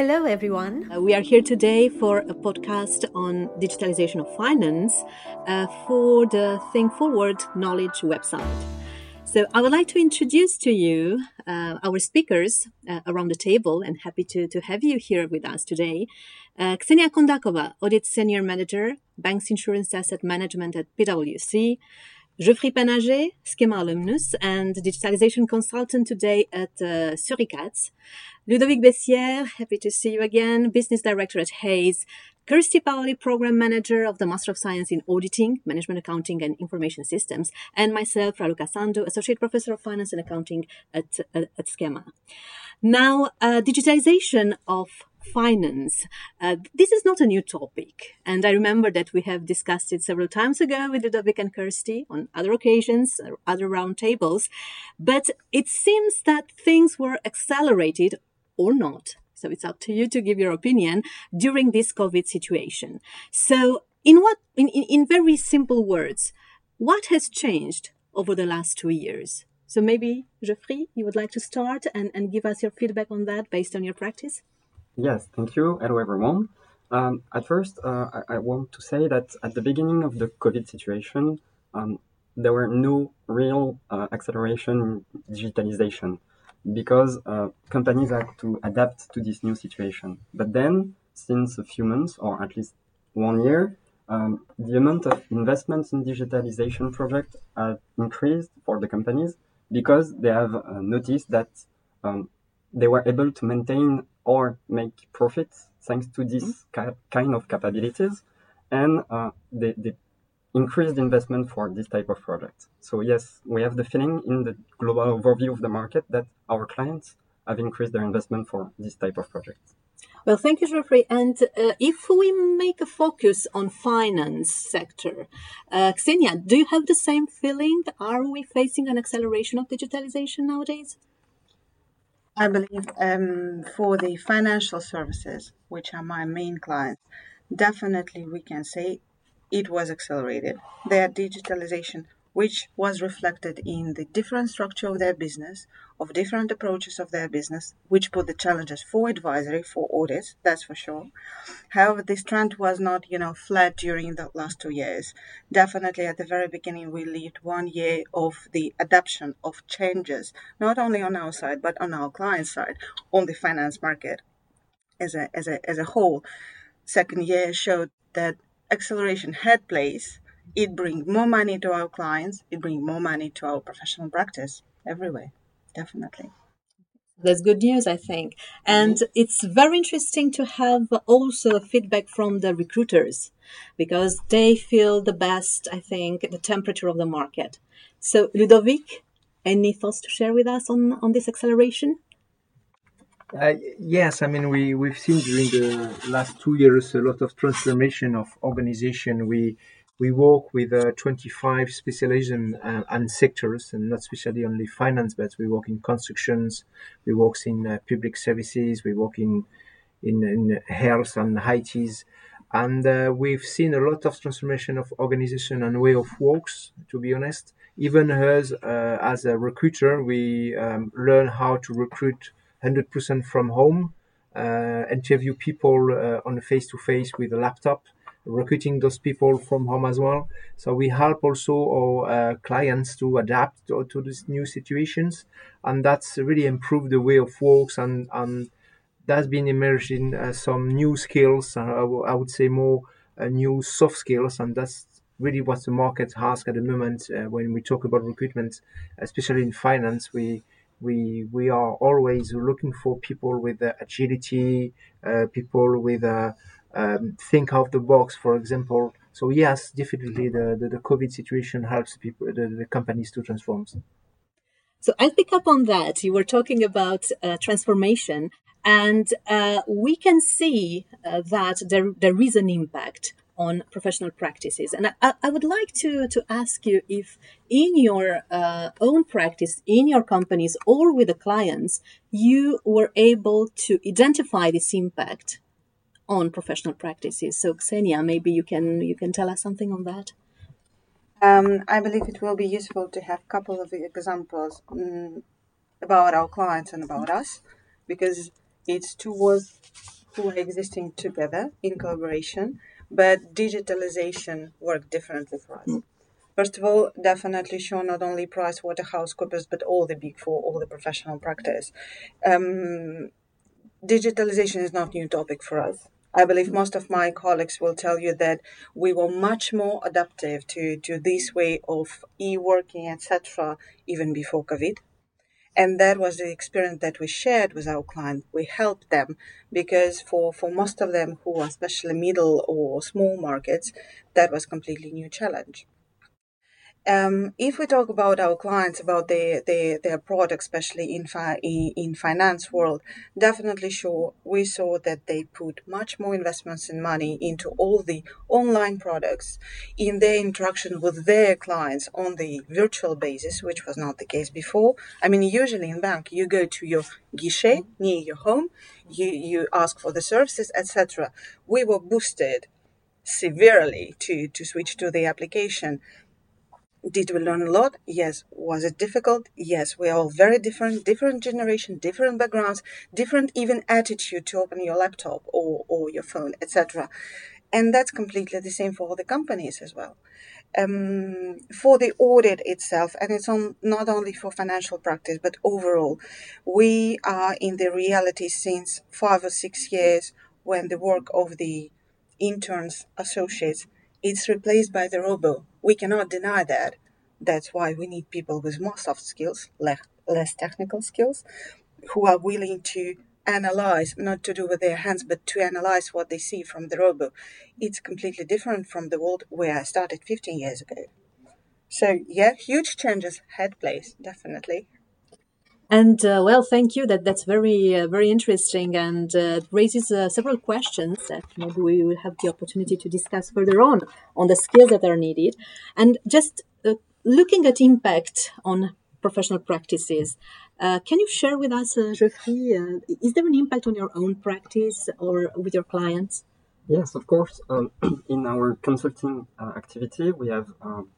Hello, everyone. Uh, we are here today for a podcast on digitalization of finance uh, for the Think Forward Knowledge website. So, I would like to introduce to you uh, our speakers uh, around the table and happy to, to have you here with us today. Uh, Ksenia Kondakova, Audit Senior Manager, Banks Insurance Asset Management at PwC. Geoffrey Panager, SKEMA alumnus and digitalization consultant today at uh, Suricats. Ludovic Bessière, happy to see you again, business director at Hays. Kirsty Paoli, program manager of the Master of Science in Auditing, Management Accounting and Information Systems. And myself, Raluca Sandu, associate professor of finance and accounting at, uh, at SKEMA. Now, uh, digitalization of finance. Uh, this is not a new topic, and I remember that we have discussed it several times ago with Ludovic and Kirsty on other occasions, uh, other roundtables. But it seems that things were accelerated or not. So it's up to you to give your opinion during this COVID situation. So, in what, in, in, in very simple words, what has changed over the last two years? So maybe, Geoffrey, you would like to start and, and give us your feedback on that based on your practice? Yes, thank you. Hello, everyone. Um, at first, uh, I, I, want to say that at the beginning of the COVID situation, um, there were no real uh, acceleration in digitalization because uh, companies had to adapt to this new situation. But then, since a few months, or at least one year, um, the amount of investments in digitalization projects have increased for the companies because they have uh, noticed that um, they were able to maintain or make profits thanks to this mm-hmm. kind of capabilities, and uh, they, they increased investment for this type of project. So yes, we have the feeling in the global overview of the market that our clients have increased their investment for this type of projects. Well, thank you, Geoffrey. And uh, if we make a focus on finance sector, uh, Ksenia, do you have the same feeling? Are we facing an acceleration of digitalization nowadays? I believe um, for the financial services, which are my main clients, definitely we can say it was accelerated. Their digitalization which was reflected in the different structure of their business, of different approaches of their business, which put the challenges for advisory, for audit, that's for sure. However, this trend was not, you know, flat during the last two years. Definitely at the very beginning, we lived one year of the adoption of changes, not only on our side, but on our client side, on the finance market as a, as a, as a whole. Second year showed that acceleration had place it brings more money to our clients. It brings more money to our professional practice everywhere definitely. That's good news i think. And mm-hmm. it's very interesting to have also feedback from the recruiters because they feel the best i think the temperature of the market. So ludovic any thoughts to share with us on on this acceleration? Uh, yes, I mean we we've seen during the last two years a lot of transformation of organization. We we work with uh, 25 specialism uh, and sectors, and not especially only finance, but we work in constructions, we work in uh, public services, we work in in, in health and ITs, and uh, we've seen a lot of transformation of organization and way of works. To be honest, even us uh, as a recruiter, we um, learn how to recruit 100% from home, uh, interview people on face to face with a laptop recruiting those people from home as well. So we help also our uh, clients to adapt to, to, these new situations, and that's really improved the way of works and and that's been emerging uh, some new skills. Uh, I would say more uh, new soft skills, and that's really what the market asks at the moment uh, when we talk about recruitment, especially in finance. We we we are always looking for people with uh, agility, people with um, think out the box, for example. So yes, definitely the, the, the COVID situation helps people, the, the, companies to transform. So I'll pick up on that. You were talking about uh, transformation, and uh, we can see uh, that there, there is an impact on professional practices. And I, I, would like to, to ask you if in your uh, own practice, in your companies, or with the clients, you were able to identify this impact on professional practices. So Ksenia, maybe you can you can tell us something on that. Um, I believe it will be useful to have a couple of examples um, about our clients and about us, because It's two worlds who are existing together in collaboration, but digitalization worked differently for us. First of all, definitely show not only PricewaterhouseCoopers, but all the big four, all the professional practice. Um, digitalization is not new topic for us. I believe most of my colleagues will tell you that we were much more adaptive to, to this way of e-working, etc., even before COVID. And that was the experience that we shared with our clients. We helped them because for, for most of them who are especially middle or small markets, that was completely new challenge. Um, if we talk about our clients, about their their, their product, especially in, fi- in finance world, definitely sure we saw that they put much more investments and money into all the online products in their interaction with their clients on the virtual basis, which was not the case before. I mean, usually in bank, you go to your guichet near your home, you, you ask for the services, etc. We were boosted severely to, to switch to the application did we learn a lot? Yes. Was it difficult? Yes. We're all very different, different generation, different backgrounds, different even attitude to open your laptop or, or your phone, etc. And that's completely the same for all the companies as well. Um, for the audit itself, and it's on not only for financial practice, but overall, we are in the reality since five or six years when the work of the interns, associates, it's replaced by the robo. We cannot deny that. That's why we need people with more soft skills, less, technical skills, who are willing to analyze, not to do with their hands, but to analyze what they see from the robo. It's completely different from the world where I started 15 years ago. So, yeah, huge changes had place, definitely. And uh, well, thank you. That that's very uh, very interesting and uh, raises uh, several questions that maybe we will have the opportunity to discuss further on on the skills that are needed. And just uh, looking at impact on professional practices, uh, can you share with us, Geoffrey, is there an impact on your own practice or with your clients? Yes, of course. Um, in our consulting activity, we have um,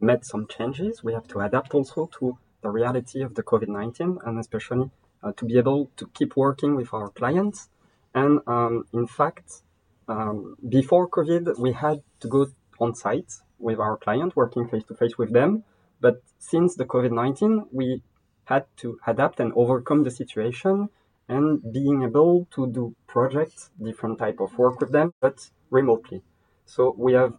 made some changes. We have to adapt also to the reality of the COVID 19 and especially uh, to be able to keep working with our clients. And um, in fact, um, before COVID, we had to go on site with our client, working face to face with them. But since the COVID 19, we had to adapt and overcome the situation and being able to do projects, different type of work with them, but remotely. So we have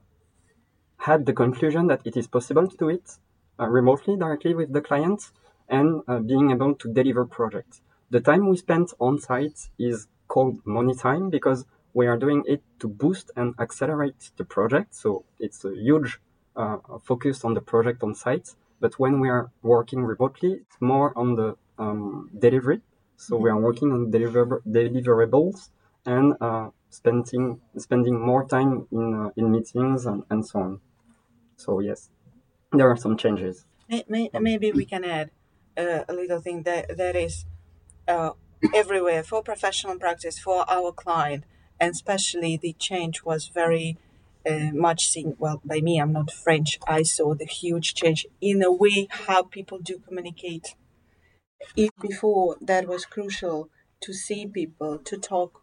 had the conclusion that it is possible to do it remotely directly with the client and uh, being able to deliver projects. The time we spent on site is called money time because we are doing it to boost and accelerate the project. So it's a huge uh, focus on the project on site. But when we are working remotely, it's more on the um, delivery. So we are working on deliver- deliverables and uh, spending spending more time in uh, in meetings and, and so on. So yes there are some changes. Maybe we can add uh, a little thing that that is uh, everywhere for professional practice for our client, and especially the change was very uh, much seen. Well, by me, I'm not French. I saw the huge change in the way how people do communicate. If before that was crucial to see people, to talk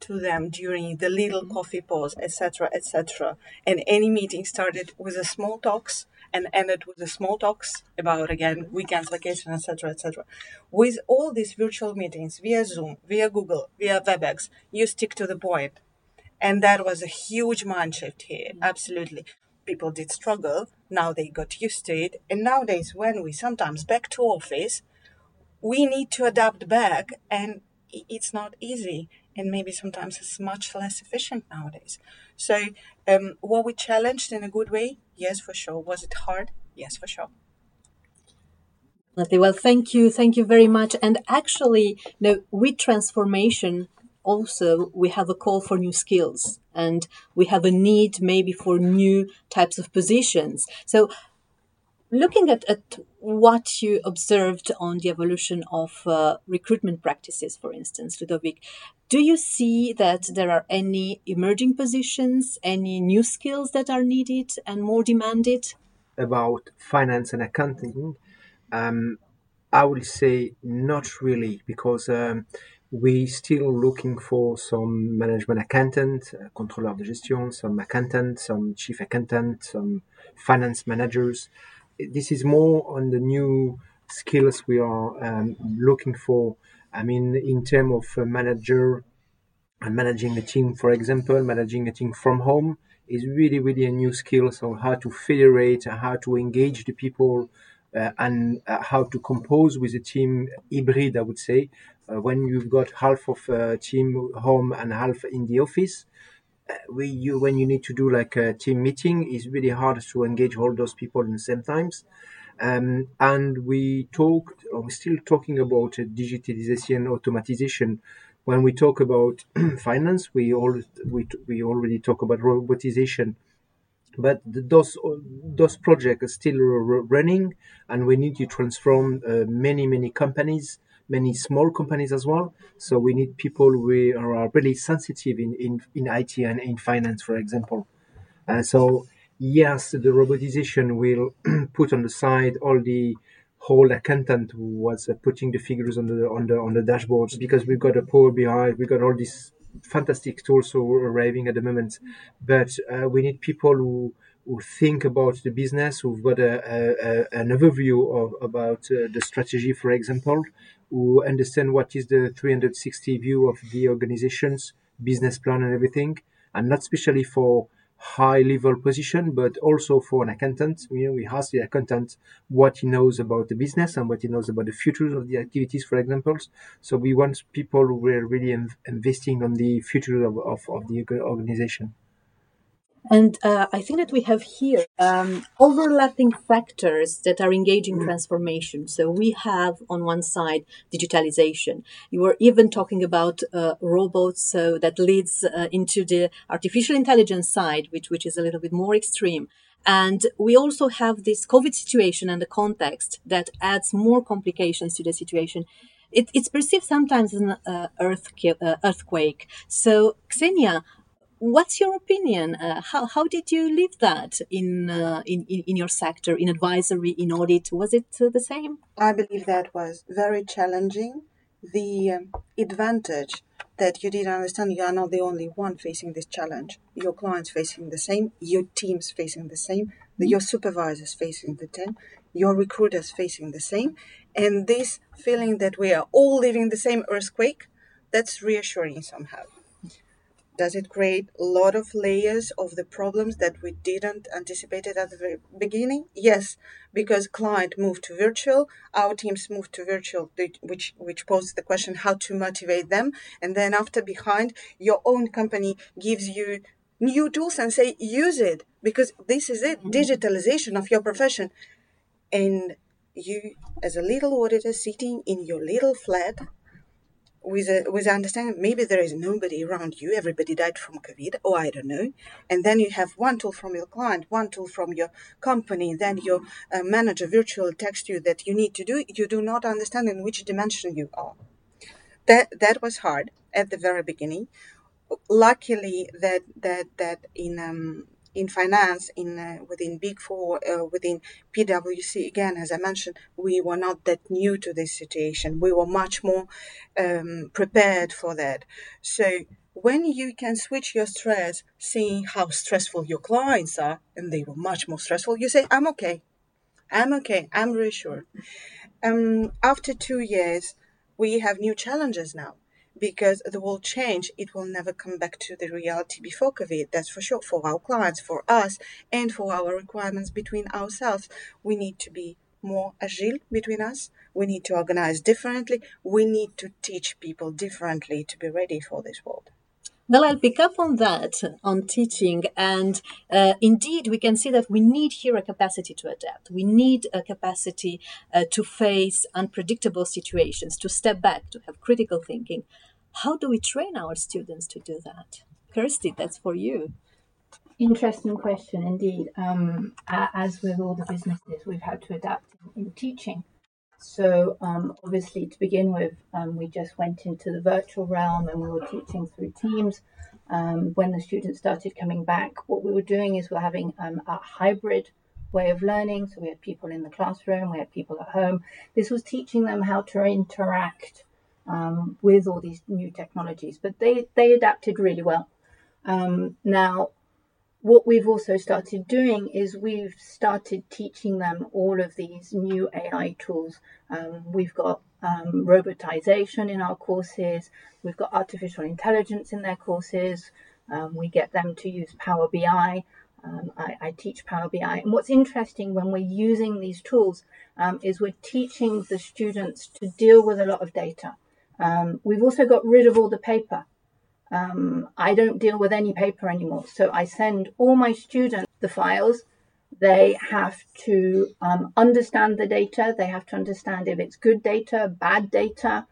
to them during the little coffee pause, etc., etc., and any meeting started with a small talks and ended with the small talks about again weekends, vacation, etc., etc. With all these virtual meetings via Zoom, via Google, via WebEx, you stick to the point, and that was a huge mind shift here. Mm. Absolutely, people did struggle. Now they got used to it, and nowadays when we sometimes back to office, we need to adapt back, and it's not easy and maybe sometimes it's much less efficient nowadays. So, um, were we challenged in a good way? Yes, for sure. Was it hard? Yes, for sure. Well, thank you, thank you very much. And actually, you with transformation, also we have a call for new skills, and we have a need maybe for new types of positions. So looking at, at what you observed on the evolution of uh, recruitment practices, for instance, Ludovic, do you see that there are any emerging positions, any new skills that are needed and more demanded? About finance and accounting, um, I would say not really, because um, we still looking for some management accountant, uh, controller de gestion, some accountant, some chief accountant, some finance managers. This is more on the new skills we are um, looking for. I mean, in terms of manager and managing a team, for example, managing a team from home is really, really a new skill. So how to federate, how to engage the people, uh, and uh, how to compose with a team hybrid, I would say, uh, when you've got half of a team home and half in the office. We, you, when you need to do like a team meeting, it's really hard to engage all those people in the same times. Um, and we talked, or we're still talking about uh, digitalization, automatization. When we talk about finance, we all we, we already talk about robotization but those those projects are still running and we need to transform uh, many many companies many small companies as well. So we need people who are really sensitive in in, in it and in finance for example. Uh, so yes the robotization will put on the side all the whole accountant who was uh, putting the figures on the on the on the dashboards because we've got a Power BI we've got all these fantastic tools arriving at the moment, but uh, we need people who who think about the business, who've got a, a, an overview of about uh, the strategy, for example, who understand what is the 360 view of the organization's business plan and everything, and not especially for high level position, but also for an accountant. You know, we ask the accountant what he knows about the business and what he knows about the future of the activities, for example. So we want people who are really investing on the future of, of, of the organization. And uh, I think that we have here um, overlapping factors that are engaging mm. transformation. So we have on one side digitalization. You were even talking about uh, robots, so that leads uh, into the artificial intelligence side, which which is a little bit more extreme. And we also have this COVID situation and the context that adds more complications to the situation. It, it's perceived sometimes as an uh, uh, earthquake. So, Ksenia, What's your opinion? Uh, how, how did you live that in, uh, in, in, in your sector, in advisory, in audit? Was it uh, the same? I believe that was very challenging. The um, advantage that you did understand you are not the only one facing this challenge. Your clients facing the same, your teams facing the same, mm-hmm. your supervisors facing the same, your recruiters facing the same. And this feeling that we are all living the same earthquake, that's reassuring somehow. Does it create a lot of layers of the problems that we didn't anticipate at the beginning? Yes, because client moved to virtual, our teams moved to virtual, which which poses the question how to motivate them, and then after behind, your own company gives you new tools and say use it because this is it, mm-hmm. digitalization of your profession, and you as a little auditor sitting in your little flat with a with understanding maybe there is nobody around you. Everybody died from covid. Or i don't know. And then you have one tool from your client one tool from your company then your uh, manager virtual text you that you need to do you do not understand in which dimension you are. That that was hard at the very beginning. Luckily that that that in um, in finance, in uh, within Big Four, uh, within PwC, again, as I mentioned, we were not that new to this situation. We were much more um, prepared for that. So when you can switch your stress, seeing how stressful your clients are, and they were much more stressful, you say, "I'm okay, I'm okay, I'm reassured." Um, after two years, we have new challenges now because the world change, it will never come back to the reality before COVID. That's for sure. For our clients, for us, and for our requirements between ourselves, we need to be more agile between us. We need to organize differently. We need to teach people differently to be ready for this world. Well, I'll pick up on that, on teaching. And uh, indeed, we can see that we need here a capacity to adapt. We need a capacity uh, to face unpredictable situations, to step back, to have critical thinking. How do we train our students to do that? Kirsty, that's for you. Interesting question indeed. Um, as with all the businesses, we've had to adapt in, in teaching. So, um, obviously, to begin with, um, we just went into the virtual realm and we were teaching through Teams. Um, when the students started coming back, what we were doing is we're having um, a hybrid way of learning. So, we had people in the classroom, we had people at home. This was teaching them how to interact um, with all these new technologies. But they, they adapted really well. Um, now, what we've also started doing is we've started teaching them all of these new AI tools. Um, we've got um, robotization in our courses, we've got artificial intelligence in their courses, um, we get them to use Power BI. Um, I, I, teach Power BI. And what's interesting when we're using these tools um, is we're teaching the students to deal with a lot of data. Um, we've also got rid of all the paper. Um, I don't deal with any paper anymore. So I send all my students the files. They have to um, understand the data. They have to understand if it's good data, bad data.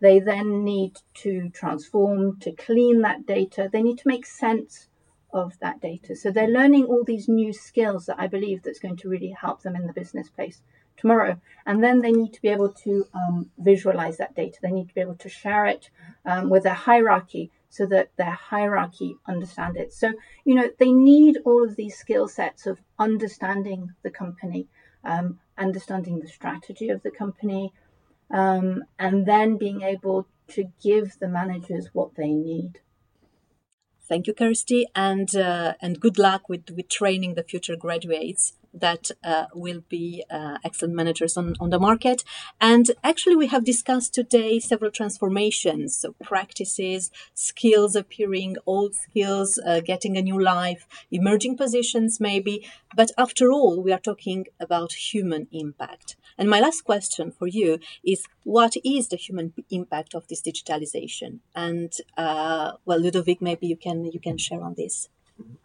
They then need to transform, to clean that data. They need to make sense of that data. So they're learning all these new skills that I believe that's going to really help them in the business place tomorrow. And then they need to be able to um, visualize that data. They need to be able to share it um, with their hierarchy so that their hierarchy understand it. So, you know, they need all of these skill sets of understanding the company, um, understanding the strategy of the company, um, and then being able to give the managers what they need. Thank you, Kirsty, and uh, and good luck with, with training the future graduates that uh, will be uh, excellent managers on, on the market. And actually, we have discussed today several transformations, so practices, skills appearing, old skills uh, getting a new life, emerging positions maybe. But after all, we are talking about human impact. And my last question for you is what is the human impact of this digitalization? And uh, well, Ludovic, maybe you can you can share on this.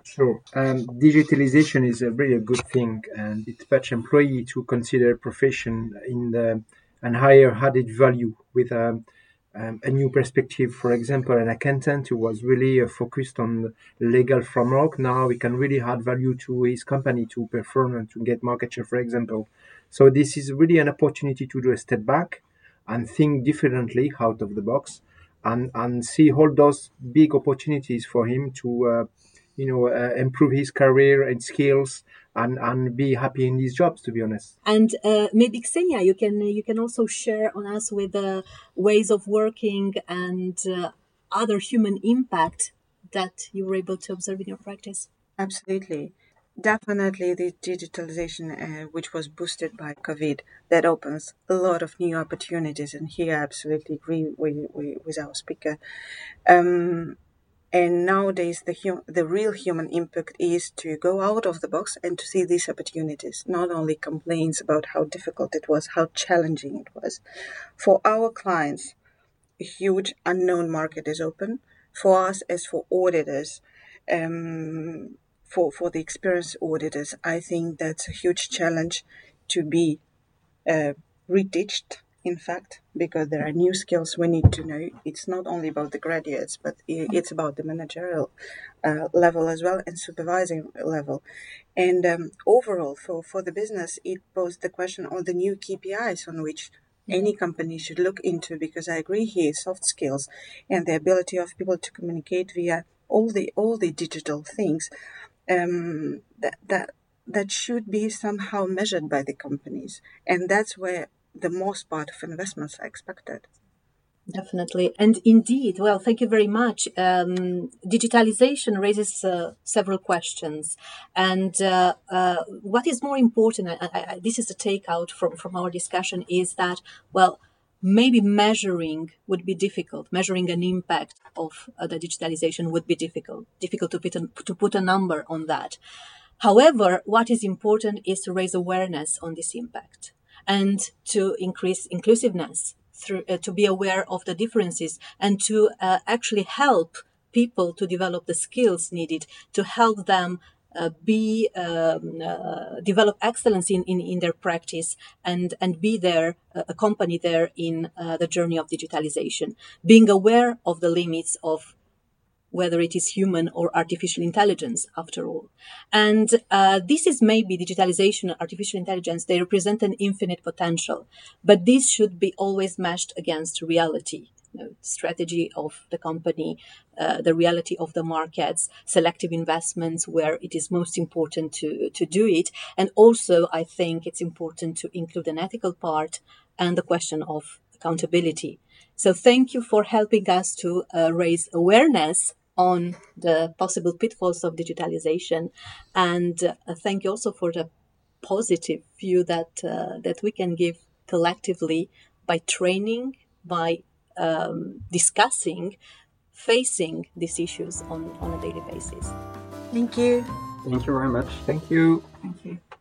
Sure. Um, digitalization is a really a good thing, and it puts employee to consider profession in the and higher added value with um, um, a new perspective. For example, an accountant who was really uh, focused on legal framework now we can really add value to his company to perform and to get market share, for example. So this is really an opportunity to do a step back and think differently out of the box and, and see all those big opportunities for him to uh, you know uh, improve his career and skills and and be happy in his jobs to be honest. And uh, maybe Ksenia you can you can also share on us with the ways of working and uh, other human impact that you were able to observe in your practice. Absolutely. Definitely the digitalization uh, which was boosted by covid that opens a lot of new opportunities and here i absolutely agree with, with, with our speaker. Um, and nowadays, the hum- the real human impact is to go out of the box and to see these opportunities. Not only complaints about how difficult it was, how challenging it was. For our clients, a huge unknown market is open. For us, as for auditors, um, for for the experienced auditors, I think that's a huge challenge to be uh, retouched in fact, because there are new skills we need to know. It's not only about the graduates, but it's about the managerial uh, level as well and supervising level. And um, overall, for, for the business, it posed the question on the new KPIs on which any company should look into because I agree here soft skills and the ability of people to communicate via all the all the digital things um, that that that should be somehow measured by the companies and that's where the most part of investments are expected. Definitely. And indeed, well, thank you very much. Um, digitalization raises uh, several questions. And uh, uh, what is more important, I, I, this is the takeout from, from our discussion, is that, well, maybe measuring would be difficult. Measuring an impact of uh, the digitalization would be difficult, difficult to put, a, to put a number on that. However, what is important is to raise awareness on this impact and to increase inclusiveness through uh, to be aware of the differences and to uh, actually help people to develop the skills needed to help them uh, be um, uh, develop excellence in, in, in their practice and and be there uh, accompany there in uh, the journey of digitalization. Being aware of the limits of whether it is human or artificial intelligence, after all. And uh, this is maybe digitalization, artificial intelligence, they represent an infinite potential, but this should be always matched against reality. Know, strategy of the company, uh, the reality of the markets, selective investments where it is most important to, to do it. And also, I think it's important to include an ethical part and the question of accountability So thank you for helping us to uh, raise awareness on the possible pitfalls of digitalization, and uh, thank you also for the positive view that uh, that we can give collectively by training, by um, discussing, facing these issues on, on a daily basis. Thank you. Thank you very much. Thank you. Thank you.